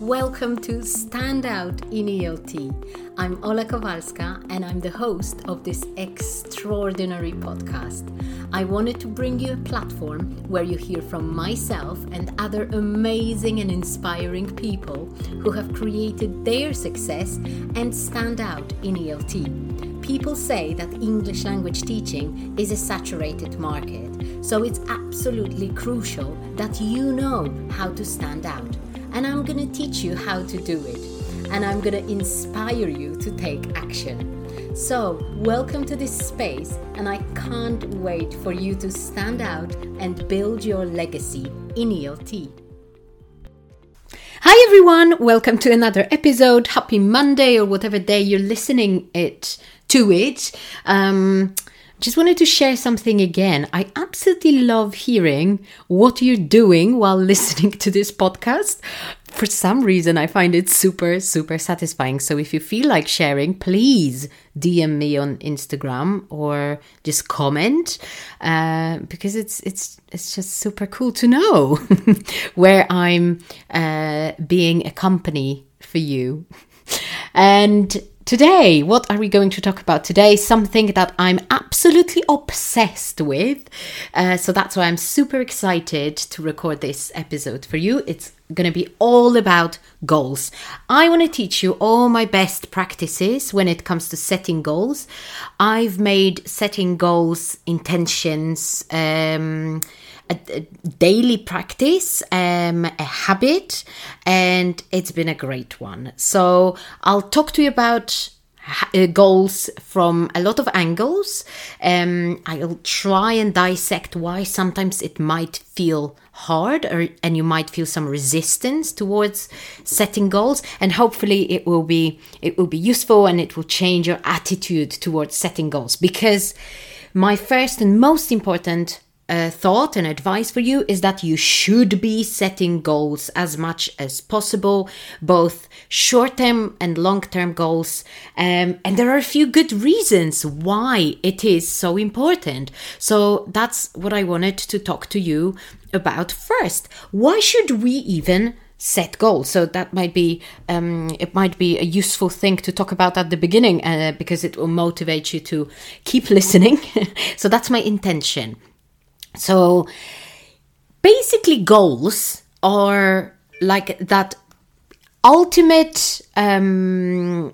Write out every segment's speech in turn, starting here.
Welcome to Stand Out in ELT. I'm Ola Kowalska and I'm the host of this extraordinary podcast. I wanted to bring you a platform where you hear from myself and other amazing and inspiring people who have created their success and stand out in ELT. People say that English language teaching is a saturated market, so it's absolutely crucial that you know how to stand out and I'm going to teach you how to do it. And I'm going to inspire you to take action. So, welcome to this space, and I can't wait for you to stand out and build your legacy in ELT. Hi everyone, welcome to another episode. Happy Monday or whatever day you're listening it to it. Um, just wanted to share something again. I absolutely love hearing what you're doing while listening to this podcast. For some reason, I find it super, super satisfying. So if you feel like sharing, please DM me on Instagram or just comment uh, because it's it's it's just super cool to know where I'm uh, being a company for you. And Today, what are we going to talk about today? Something that I'm absolutely obsessed with. Uh, so that's why I'm super excited to record this episode for you. It's going to be all about goals. I want to teach you all my best practices when it comes to setting goals. I've made setting goals intentions. Um, a, daily practice, um, a habit, and it's been a great one. So I'll talk to you about uh, goals from a lot of angles. Um, I'll try and dissect why sometimes it might feel hard or and you might feel some resistance towards setting goals and hopefully it will be it will be useful and it will change your attitude towards setting goals because my first and most important uh, thought and advice for you is that you should be setting goals as much as possible, both short term and long term goals. Um, and there are a few good reasons why it is so important. So that's what I wanted to talk to you about first. Why should we even set goals so that might be um, it might be a useful thing to talk about at the beginning uh, because it will motivate you to keep listening so that's my intention so basically, goals are like that ultimate um,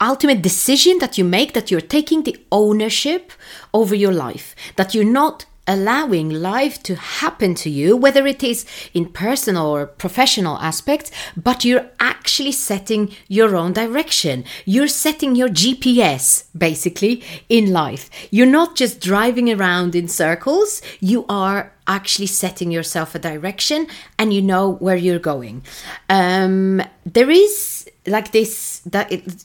ultimate decision that you make that you're taking the ownership over your life that you're not allowing life to happen to you, whether it is in personal or professional aspects, but you're actually setting your own direction. You're setting your GPS, basically, in life. You're not just driving around in circles, you are actually setting yourself a direction and you know where you're going. Um, there is like this that it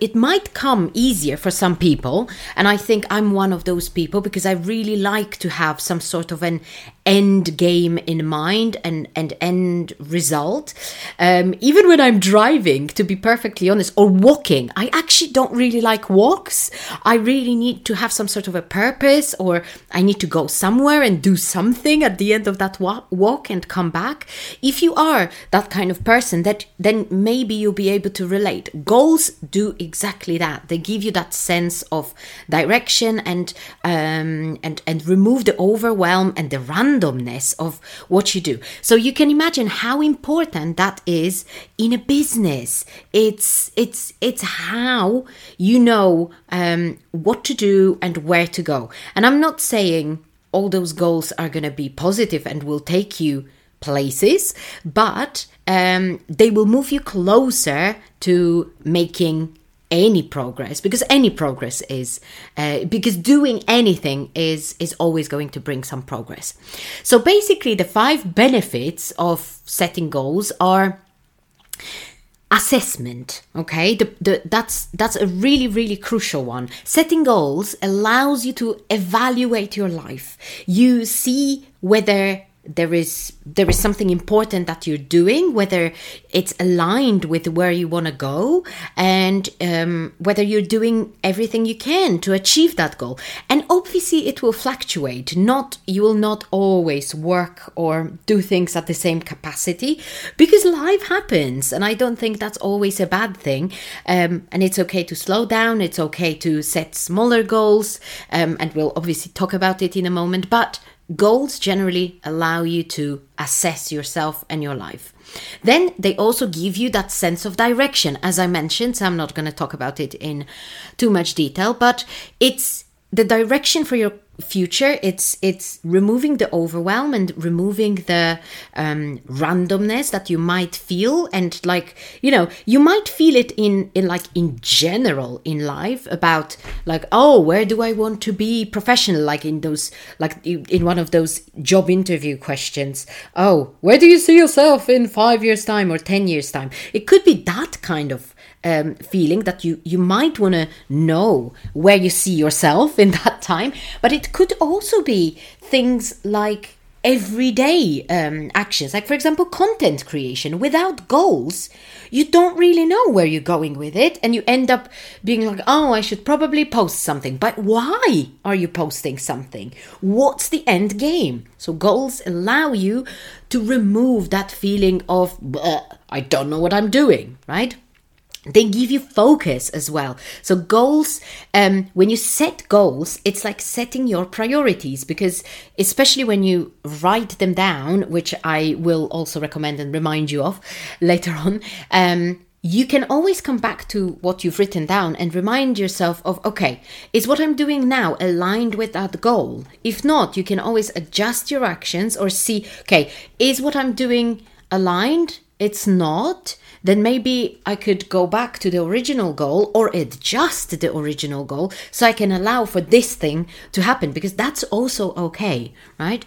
it might come easier for some people and i think i'm one of those people because i really like to have some sort of an end game in mind and and end result. Um, even when i'm driving to be perfectly honest or walking i actually don't really like walks. I really need to have some sort of a purpose or i need to go somewhere and do something at the end of that walk and come back. If you are that kind of person that then maybe you'll be able to relate goals do exactly that they give you that sense of direction and um, and and remove the overwhelm and the randomness of what you do. So you can imagine how important that is in a business. It's it's it's how you know um, what to do and where to go. And I'm not saying all those goals are going to be positive and will take you places, but um, they will move you closer to making any progress because any progress is uh, because doing anything is is always going to bring some progress. So basically the five benefits of setting goals are assessment okay? The, the, that's that's a really really crucial one. Setting goals allows you to evaluate your life. You see whether there is there is something important that you're doing, whether it's aligned with where you want to go, and um, whether you're doing everything you can to achieve that goal. And obviously, it will fluctuate. Not you will not always work or do things at the same capacity because life happens, and I don't think that's always a bad thing. Um, and it's okay to slow down. It's okay to set smaller goals, um, and we'll obviously talk about it in a moment. But Goals generally allow you to assess yourself and your life. Then they also give you that sense of direction, as I mentioned. So I'm not going to talk about it in too much detail, but it's the direction for your future it's it's removing the overwhelm and removing the um, randomness that you might feel and like you know you might feel it in in like in general in life about like oh where do i want to be professional? Like in those like in one of those job interview questions. Oh where do you see yourself in 5 years time or 10 years time? It could be that kind of um, feeling that you you might want to know where you see yourself in that time. But it could also be things like everyday um, actions. Like for example content creation. Without goals you don't really know where you're going with it and you end up being like oh i should probably post something. But why are you posting something? What's the end game? So goals allow you to remove that feeling of i don't know what i'm doing right they give you focus as well. So goals um, when you set goals it's like setting your priorities because especially when you write them down which i will also recommend and remind you of later on um, you can always come back to what you've written down and remind yourself of okay is what i'm doing now aligned with that goal? If not you can always adjust your actions or see okay is what i'm doing aligned? It's not then maybe I could go back to the original goal or adjust the original goal so I can allow for this thing to happen because that's also okay, right?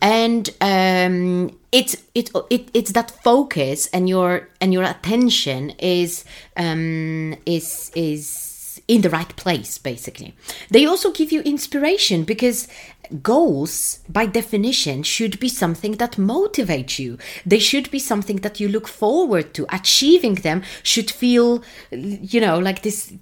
And um, it's it, it it's that focus and your and your attention is um, is is in the right place basically. They also give you inspiration because goals by definition should be something that motivates you. They should be something that you look forward to. Achieving them should feel you know like this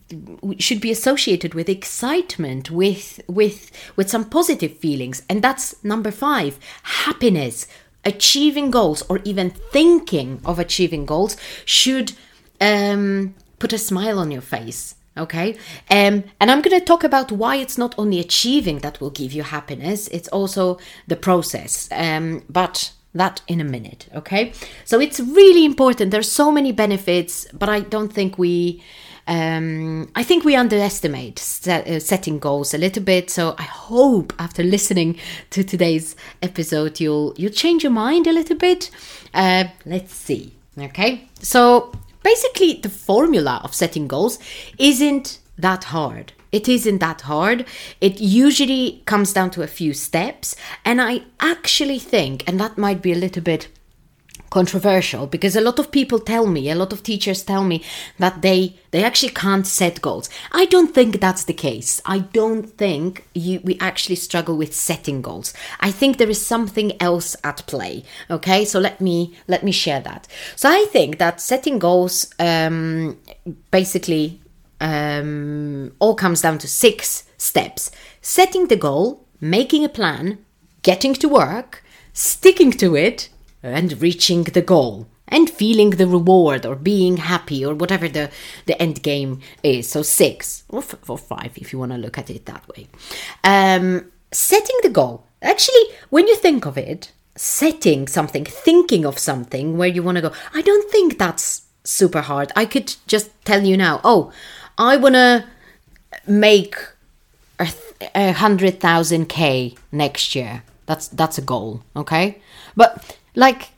should be associated with excitement with with with some positive feelings. And that's number 5 happiness. Achieving goals or even thinking of achieving goals should um, put a smile on your face okay um, and i'm going to talk about why it's not only achieving that will give you happiness it's also the process um, but that in a minute okay so it's really important there's so many benefits but i don't think we um, I think we underestimate set, uh, setting goals a little bit. So I hope after listening to today's episode, you'll you'll change your mind a little bit. Uh, let's see. Okay, so basically the formula of setting goals isn't that hard. It isn't that hard. It usually comes down to a few steps. And I actually think, and that might be a little bit controversial because a lot of people tell me a lot of teachers tell me that they they actually can't set goals. I don't think that's the case. I don't think you we actually struggle with setting goals. I think there is something else at play okay? So let me let me share that. So i think that setting goals um basically um all comes down to six steps. Setting the goal making a plan getting to work sticking to it and reaching the goal and feeling the reward or being happy or whatever the, the end game is. So six or, f- or five if you want to look at it that way. Um, setting the goal. Actually, when you think of it, setting something, thinking of something where you want to go, I don't think that's super hard. I could just tell you now, oh, I want to make a, a hundred thousand K next year. That's that's a goal, okay? But like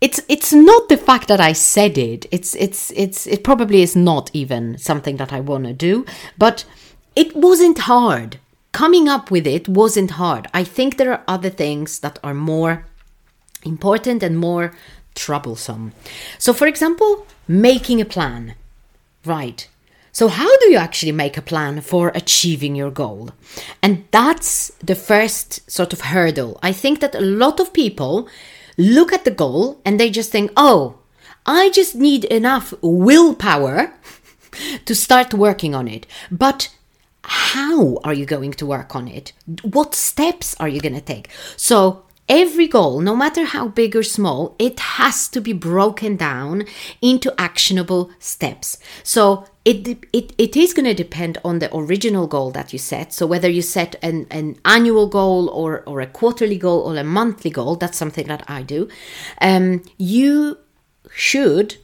it's it's not the fact that I said it. It's it's it's it probably is not even something that I want to do, but it wasn't hard. Coming up with it wasn't hard. I think there are other things that are more important and more troublesome. So for example, making a plan. Right. So, how do you actually make a plan for achieving your goal? And that's the first sort of hurdle. I think that a lot of people look at the goal and they just think, oh, I just need enough willpower to start working on it. But how are you going to work on it? What steps are you going to take? So, every goal, no matter how big or small, it has to be broken down into actionable steps. So, it, it, it is going to depend on the original goal that you set. So, whether you set an, an annual goal or, or a quarterly goal or a monthly goal, that's something that I do. Um, you should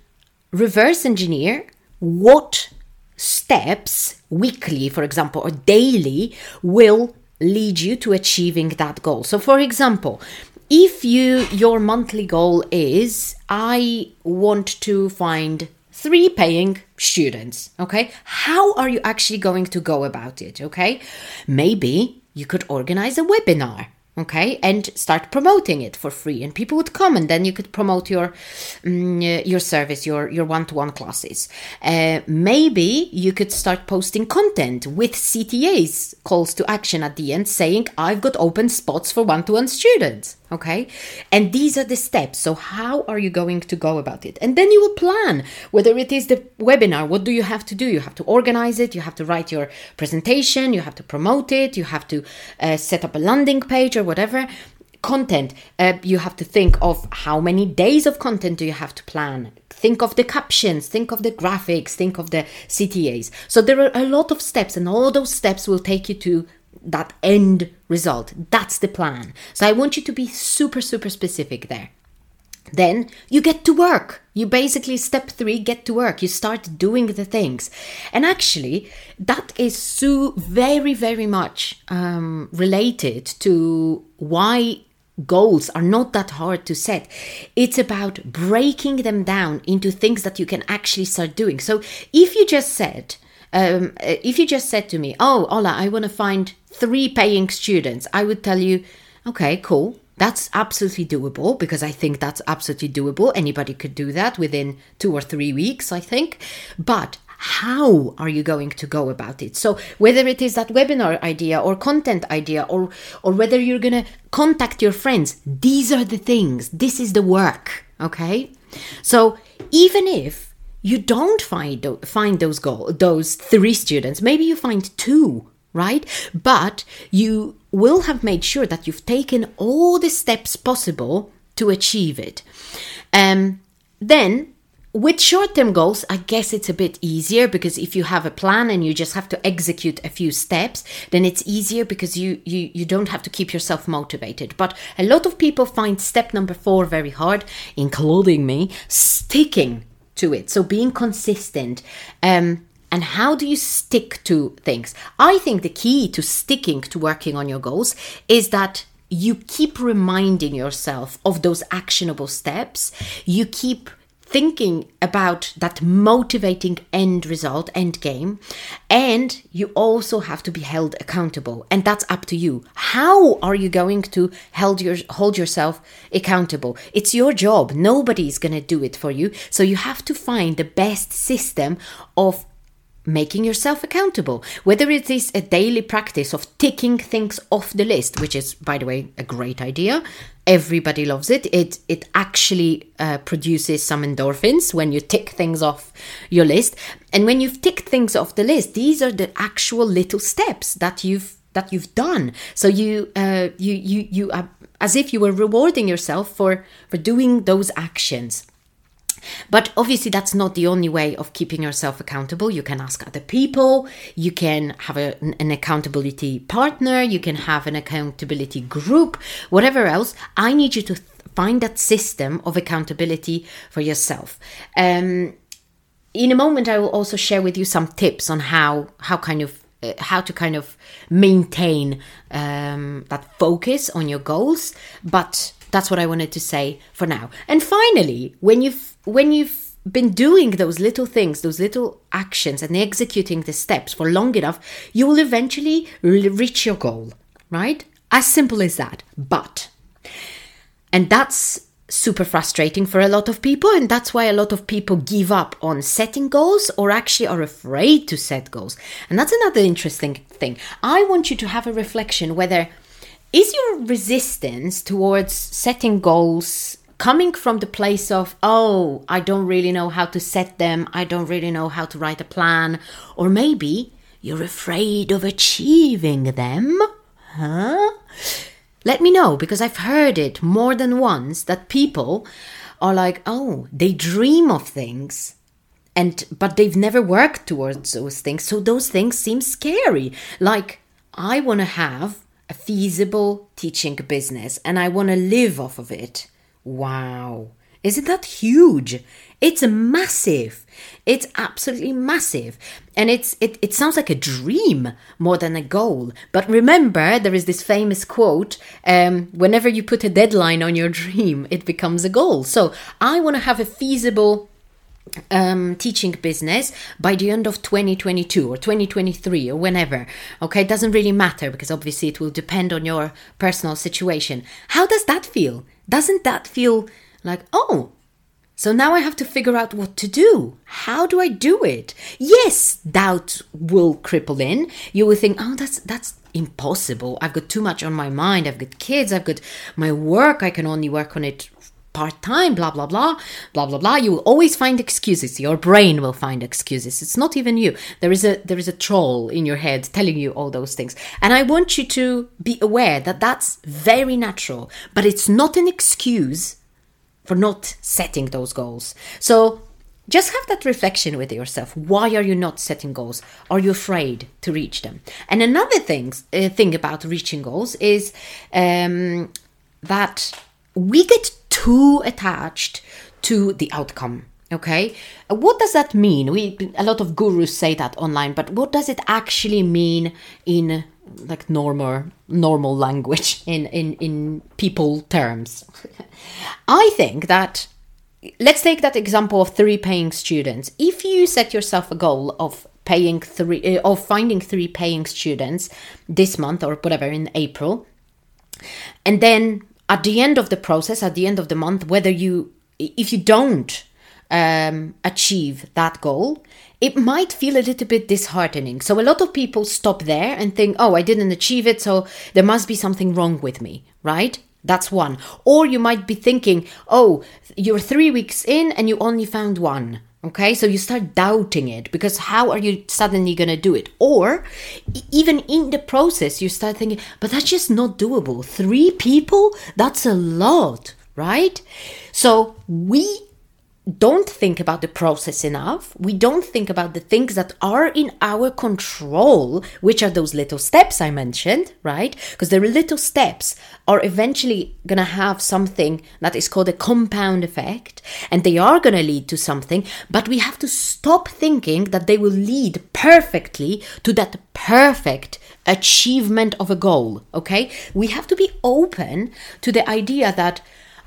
reverse engineer what steps weekly, for example, or daily will lead you to achieving that goal. So for example, if you your monthly goal is I want to find 3 paying students, okay? How are you actually going to go about it, okay? Maybe you could organize a webinar okay and start promoting it for free and people would come and then you could promote your um, your service your your one-to-one classes. Uh, maybe you could start posting content with ctas calls to action at the end saying i've got open spots for one-to-one students okay? And these are the steps. So how are you going to go about it? And then you will plan whether it is the webinar. What do you have to do? You have to organize it. You have to write your presentation. You have to promote it. You have to uh, set up a landing page or whatever. Content. Uh, you have to think of how many days of content do you have to plan. Think of the captions. Think of the graphics. Think of the ctas so there are a lot of steps and all those steps will take you to that end result. That's the plan. So I want you to be super, super specific there. Then you get to work. You basically, step three, get to work. You start doing the things. And actually, that is so very, very much um, related to why goals are not that hard to set. It's about breaking them down into things that you can actually start doing. So if you just said, um, if you just said to me, Oh, Ola, I want to find three paying students, I would tell you, Okay, cool. That's absolutely doable because I think that's absolutely doable. Anybody could do that within two or three weeks, I think. But how are you going to go about it so whether it is that webinar idea or content idea or or whether you're going to contact your friends these are the things this is the work okay so even if you don't find find those goal those three students. Maybe you find two right? But you will have made sure that you've taken all the steps possible to achieve it. Um, then with short-term goals i guess it's a bit easier because if you have a plan and you just have to execute a few steps then it's easier because you you you don't have to keep yourself motivated. But a lot of people find step number 4 very hard including me sticking to it. So being consistent. Um, and how do you stick to things? I think the key to sticking to working on your goals is that you keep reminding yourself of those actionable steps. You keep thinking about that motivating end result, end game, and you also have to be held accountable, and that's up to you. How are you going to hold your hold yourself accountable? It's your job. Nobody's gonna do it for you, so you have to find the best system of making yourself accountable. Whether it is a daily practice of ticking things off the list, which is, by the way, a great idea. Everybody loves it. It it actually uh, produces some endorphins when you tick things off your list. And when you've ticked things off the list, these are the actual little steps that you've that you've done. So you uh, you you you are as if you were rewarding yourself for for doing those actions. But obviously, that's not the only way of keeping yourself accountable. You can ask other people, you can have a, an accountability partner, you can have an accountability group, whatever else. I need you to find that system of accountability for yourself. Um, in a moment, I will also share with you some tips on how how kind of uh, how to kind of maintain um, that focus on your goals, but that's what I wanted to say for now. And finally, when you've when you've been doing those little things, those little actions, and executing the steps for long enough, you will eventually reach your goal, right? As simple as that. But, and that's super frustrating for a lot of people and that's why a lot of people give up on setting goals or actually are afraid to set goals and that's another interesting thing i want you to have a reflection whether is your resistance towards setting goals coming from the place of oh i don't really know how to set them i don't really know how to write a plan or maybe you're afraid of achieving them huh let me know because I've heard it more than once that people are like, oh, they dream of things and but they've never worked towards those things. So those things seem scary. Like I want to have a feasible teaching business and I want to live off of it. Wow. Isn't that huge? It's massive. It's absolutely massive. And it's it, it sounds like a dream more than a goal. But remember, there is this famous quote um, whenever you put a deadline on your dream, it becomes a goal. So I want to have a feasible um, teaching business by the end of 2022 or 2023 or whenever. Okay, it doesn't really matter because obviously it will depend on your personal situation. How does that feel? Doesn't that feel like, oh, so now I have to figure out what to do. How do I do it? Yes, doubt will cripple in. You will think, oh, that's that's impossible. I've got too much on my mind. I've got kids. I've got my work. I can only work on it part time. Blah blah blah blah blah blah. You will always find excuses. Your brain will find excuses. It's not even you. There is a there is a troll in your head telling you all those things. And I want you to be aware that that's very natural, but it's not an excuse for not setting those goals. So just have that reflection with yourself. Why are you not setting goals? Are you afraid to reach them? And another thing, uh, thing about reaching goals is um, that we get too attached to the outcome. Okay, what does that mean? We a lot of gurus say that online, but what does it actually mean in like normal normal language in in in people terms? I think that let's take that example of three paying students. If you set yourself a goal of paying three uh, of finding three paying students this month or whatever in April, and then at the end of the process, at the end of the month, whether you if you don't um, achieve that goal, it might feel a little bit disheartening. So a lot of people stop there and think, "Oh, I didn't achieve it, so there must be something wrong with me." Right? That's one. Or you might be thinking, oh, you're three weeks in and you only found one. Okay, so you start doubting it because how are you suddenly going to do it? Or even in the process, you start thinking, but that's just not doable. Three people? That's a lot, right? So we don't think about the process enough. We don't think about the things that are in our control, which are those little steps I mentioned, right? Because the little steps are eventually going to have something that is called a compound effect, and they are going to lead to something, but we have to stop thinking that they will lead perfectly to that perfect achievement of a goal, okay? We have to be open to the idea that,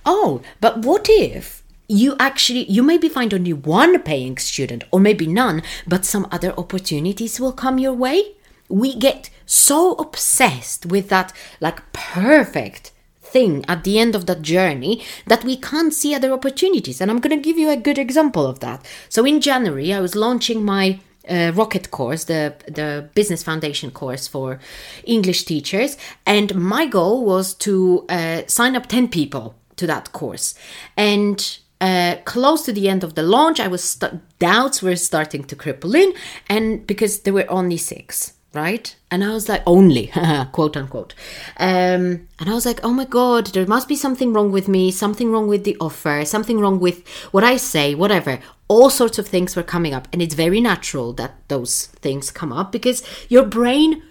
oh, but what if? You actually you maybe find only one paying student or maybe none but some other opportunities will come your way. We get so obsessed with that like perfect thing at the end of that journey that we can't see other opportunities. And i'm going to give you a good example of that. So in january i was launching my uh, rocket course the the business foundation course for english teachers. And my goal was to uh, sign up 10 people to that course. And uh, close to the end of the launch, I was st- doubts were starting to cripple in, and because there were only six, right? And I was like, only, quote unquote. Um, and I was like, oh my god, there must be something wrong with me, something wrong with the offer, something wrong with what I say, whatever. All sorts of things were coming up, and it's very natural that those things come up because your brain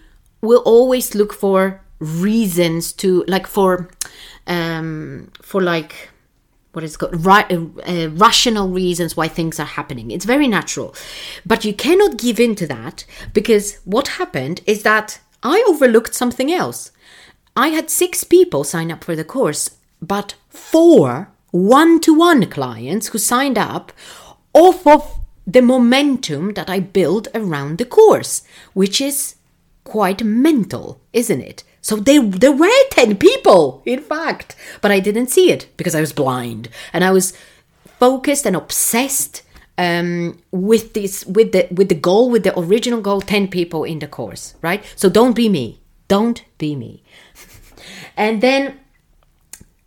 will always look for reasons to, like, for, um, for like what is called right, uh, uh, rational reasons why things are happening. It's very natural, but you cannot give in to that because what happened is that I overlooked something else. I had six people sign up for the course, but four one-to-one clients who signed up off of the momentum that I built around the course, which is quite mental, isn't it? So they there were 10 people, in fact. But I didn't see it because I was blind. And I was focused and obsessed um, with this with the with the goal, with the original goal, 10 people in the course, right? So don't be me. Don't be me. and then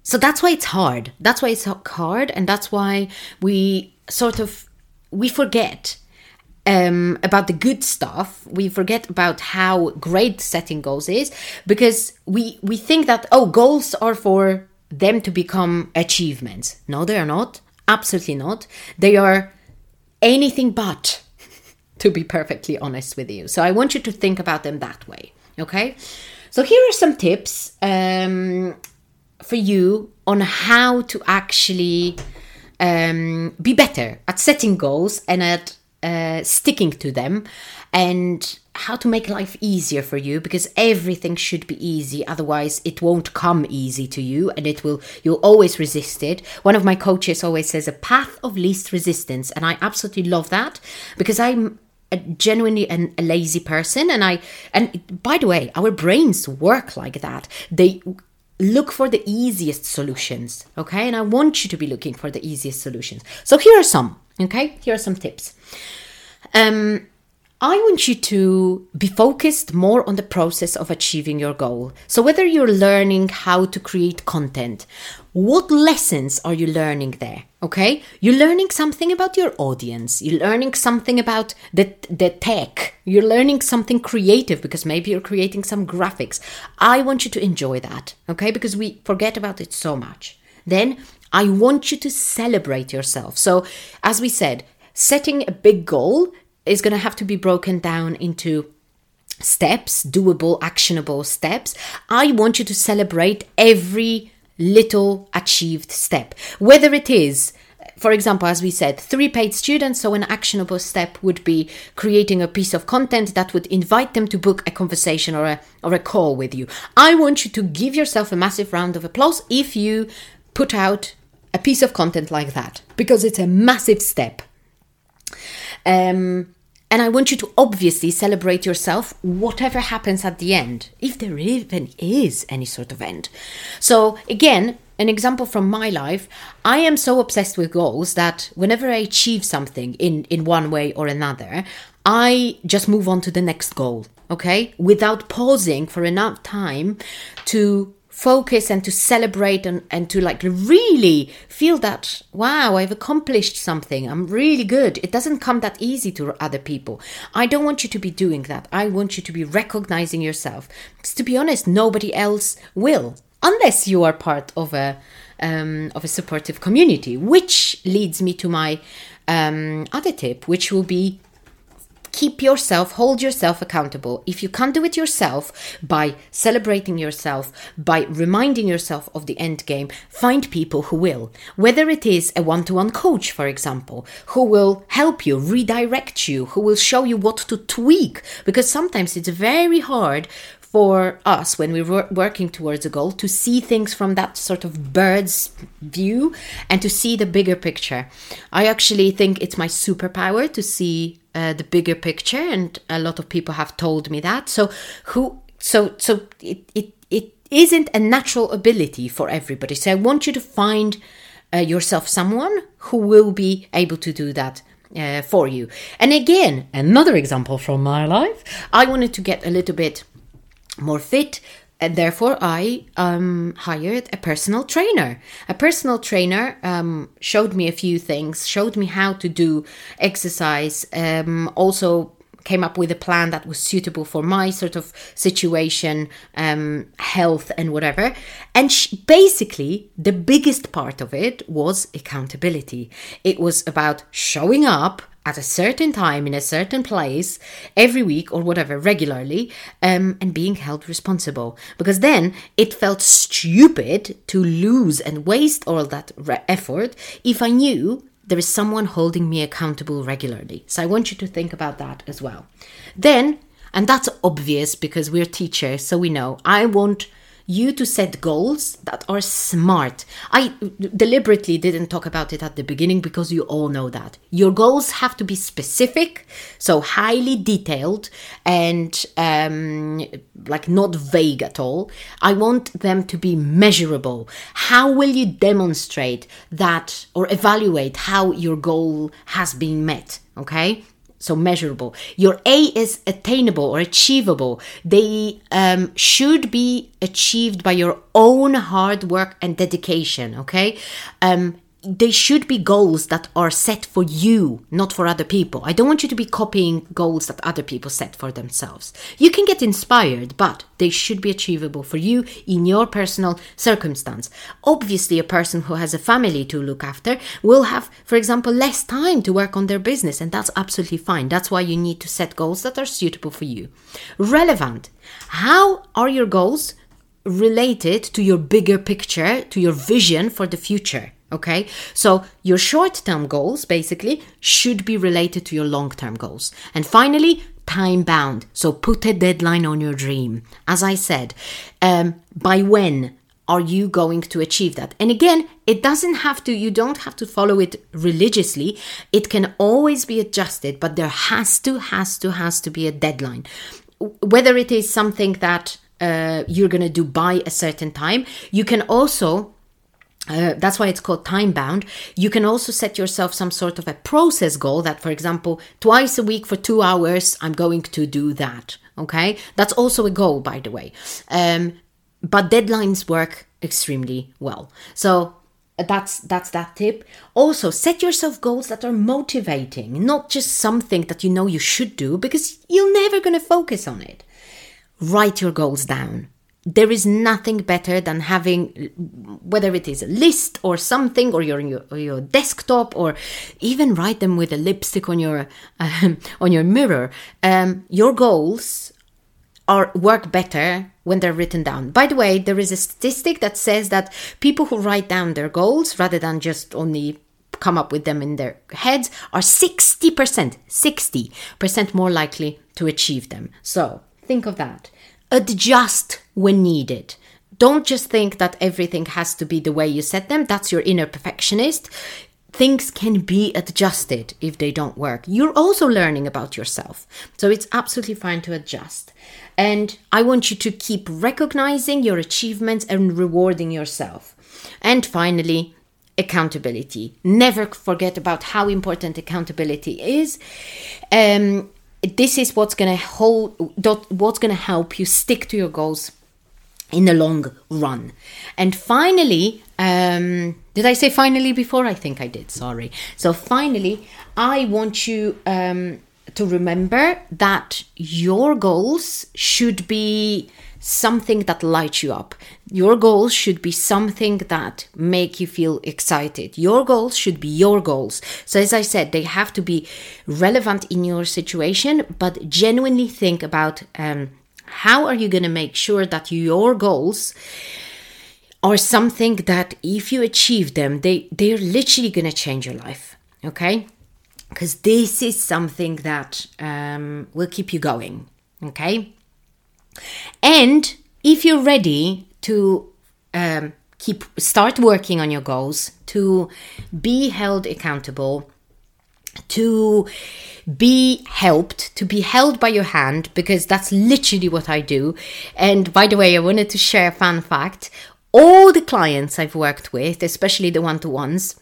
so that's why it's hard. That's why it's hard, and that's why we sort of we forget um, about the good stuff. We forget about how great setting goals is because we we think that oh goals are for them to become achievements. No, they are not. Absolutely not. They are anything but. to be perfectly honest with you, so I want you to think about them that way. Okay, so here are some tips um, for you on how to actually um, be better at setting goals and at uh, sticking to them and how to make life easier for you because everything should be easy otherwise it won't come easy to you and it will you'll always resist it. One of my coaches always says a path of least resistance and i absolutely love that because i'm a genuinely an, a lazy person and i and by the way our brains work like that. They look for the easiest solutions okay? And i want you to be looking for the easiest solutions. So here are some okay? Here are some tips. Um, I want you to be focused more on the process of achieving your goal. So, whether you're learning how to create content, what lessons are you learning there? Okay, you're learning something about your audience, you're learning something about the, the tech, you're learning something creative because maybe you're creating some graphics. I want you to enjoy that, okay, because we forget about it so much. Then I want you to celebrate yourself. So, as we said, setting a big goal is going to have to be broken down into steps, doable, actionable steps. I want you to celebrate every little achieved step, whether it is for example, as we said, three paid students. So, an actionable step would be creating a piece of content that would invite them to book a conversation or a, or a call with you. I want you to give yourself a massive round of applause if you put out a piece of content like that, because it's a massive step. Um, and I want you to obviously celebrate yourself, whatever happens at the end, if there even is any sort of end. So, again, an example from my life i am so obsessed with goals that whenever i achieve something in in one way or another i just move on to the next goal okay without pausing for enough time to focus and to celebrate and, and to like really feel that wow i've accomplished something. I'm really good. It doesn't come that easy to other people. I don't want you to be doing that. I want you to be recognizing yourself. Because to be honest nobody else will unless you are part of a um, of a supportive community which leads me to my um, other tip which will be keep yourself, hold yourself accountable. If you can't do it yourself by celebrating yourself, by reminding yourself of the end game, find people who will. Whether it is a one to one coach, for example, who will help you, redirect you, who will show you what to tweak, because sometimes it's very hard for us when we're working towards a goal to see things from that sort of bird's view and to see the bigger picture. I actually think it's my superpower to see uh, the bigger picture, and a lot of people have told me that. So who? So so it it it isn't a natural ability for everybody. So I want you to find uh, yourself someone who will be able to do that. Uh, for you. And again, another example from my life, I wanted to get a little bit more fit and therefore I um, hired a personal trainer. A personal trainer um, showed me a few things, showed me how to do exercise, um, also came up with a plan that was suitable for my sort of situation, um, health, and whatever. And basically, the biggest part of it was accountability. It was about showing up at a certain time in a certain place every week or whatever regularly um, and being held responsible. Because then it felt stupid to lose and waste all that re- effort if i knew there is someone holding me accountable regularly. So i want you to think about that as well. Then and that's obvious because we're teachers so we know i want you to set goals that are smart. I deliberately didn't talk about it at the beginning because you all know that. Your goals have to be specific, so highly detailed and um, like not vague at all. I want them to be measurable. How will you demonstrate that or evaluate how your goal has been met? Okay so measurable. Your A is attainable or achievable. They um, should be achieved by your own hard work and dedication. Okay, um, they should be goals that are set for you, not for other people. I don't want you to be copying goals that other people set for themselves. You can get inspired, but they should be achievable for you in your personal circumstance. Obviously, a person who has a family to look after will have, for example, less time to work on their business, and that's absolutely fine. That's why you need to set goals that are suitable for you. Relevant. How are your goals related to your bigger picture, to your vision for the future? Okay, so your short term goals basically should be related to your long term goals. And finally, time bound. So put a deadline on your dream. As I said, um, by when are you going to achieve that? And again, it doesn't have to, you don't have to follow it religiously. It can always be adjusted, but there has to, has to, has to be a deadline. Whether it is something that uh, you're going to do by a certain time, you can also uh, that's why it's called time bound. You can also set yourself some sort of a process goal that, for example, twice a week for two hours, I'm going to do that. Okay. That's also a goal, by the way. Um, but deadlines work extremely well. So that's that's that tip also set yourself goals that are motivating not just something that you know you should do because you're never going to focus on it write your goals down there is nothing better than having whether it is a list or something or your your, your desktop or even write them with a lipstick on your um, on your mirror. Um, your goals are work better when they're written down. By the way there is a statistic that says that people who write down their goals rather than just only come up with them in their heads are 60% 60% more likely to achieve them. So think of that adjust when needed. Don't just think that everything has to be the way you set them. That's your inner perfectionist. Things can be adjusted if they don't work. You're also learning about yourself. So it's absolutely fine to adjust. And I want you to keep recognizing your achievements and rewarding yourself. And finally, accountability. Never forget about how important accountability is. Um, this is what's going to hold what's going to help you stick to your goals in the long run. And finally um, did i say finally before? I think i did sorry. So finally i want you um, to remember that your goals should be something that lights you up. Your goals should be something that make you feel excited. Your goals should be your goals. So as I said, they have to be relevant in your situation, but genuinely think about um, how are you going to make sure that your goals are something that if you achieve them, they they're literally going to change your life. Okay, because this is something that um, will keep you going. Okay. And if you're ready to um, keep start working on your goals, to be held accountable, to be helped, to be held by your hand, because that's literally what I do. And by the way, I wanted to share a fun fact. All the clients I've worked with, especially the one to ones,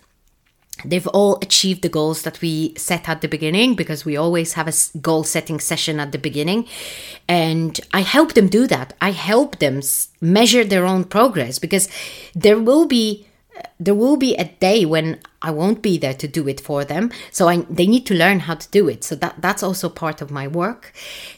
they've all achieved the goals that we set at the beginning because we always have a goal setting session at the beginning and i help them do that i help them measure their own progress because there will be uh, there will be a day when I won't be there to do it for them. So I, they need to learn how to do it. So that, that's also part of my work.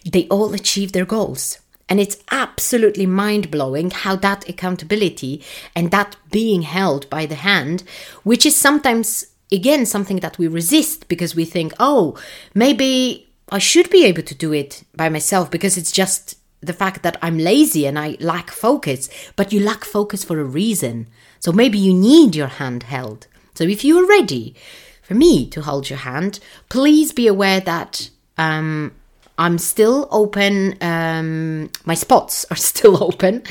They all achieve their goals. And it's absolutely mind blowing how that accountability and that being held by the hand, which is sometimes again something that we resist because we think, oh, maybe I should be able to do it by myself because it's just the fact that I'm lazy and I lack focus. But you lack focus for a reason. So maybe you need your hand held. So if you are ready for me to hold your hand, please be aware that um, I'm still open. Um, my spots are still open.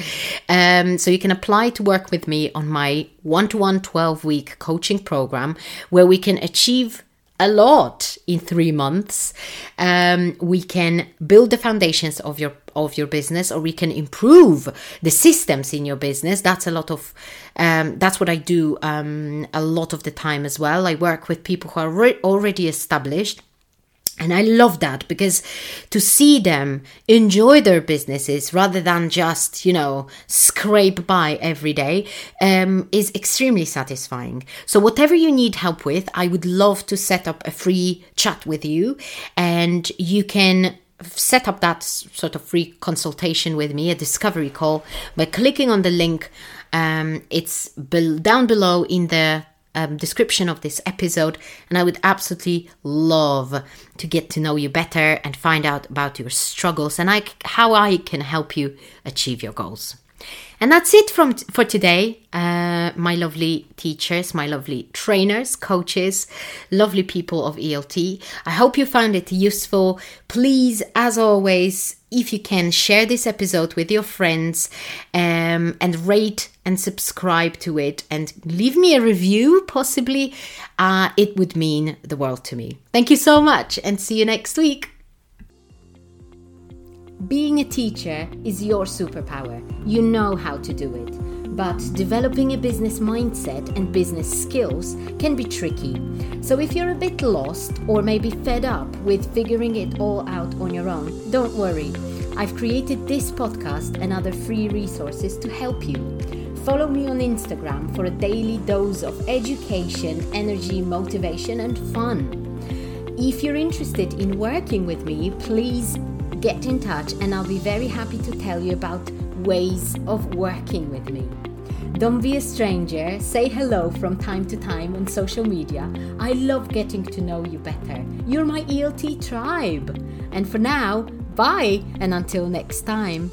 Um, so you can apply to work with me on my one to one 12 week coaching program where we can achieve a lot in three months. Um, we can build the foundations of your of your business, or we can improve the systems in your business. That's a lot of um, that's what I do um, a lot of the time as well. I work with people who are re- already established and I love that because to see them enjoy their businesses rather than just, you know, scrape by every day um, is extremely satisfying. So, whatever you need help with, I would love to set up a free chat with you and you can set up that sort of free consultation with me, a discovery call, by clicking on the link. Um, it's be- down below in the um, description of this episode, and I would absolutely love to get to know you better and find out about your struggles and I, how I can help you achieve your goals. And that's it from for today. Uh, my lovely teachers, my lovely trainers, coaches, lovely people of ELT. I hope you found it useful. Please, as always, if you can, share this episode with your friends um, and rate and subscribe to it and leave me a review, possibly. Uh, it would mean the world to me. Thank you so much and see you next week. Being a teacher is your superpower. You know how to do it. But developing a business mindset and business skills can be tricky. So if you're a bit lost or maybe fed up with figuring it all out on your own, don't worry. I've created this podcast and other free resources to help you. Follow me on Instagram for a daily dose of education, energy, motivation, and fun. If you're interested in working with me, please get in touch and I'll be very happy to tell you about ways of working with me. Don't be a stranger, say hello from time to time on social media. I love getting to know you better. You're my ELT tribe. And for now, bye and until next time.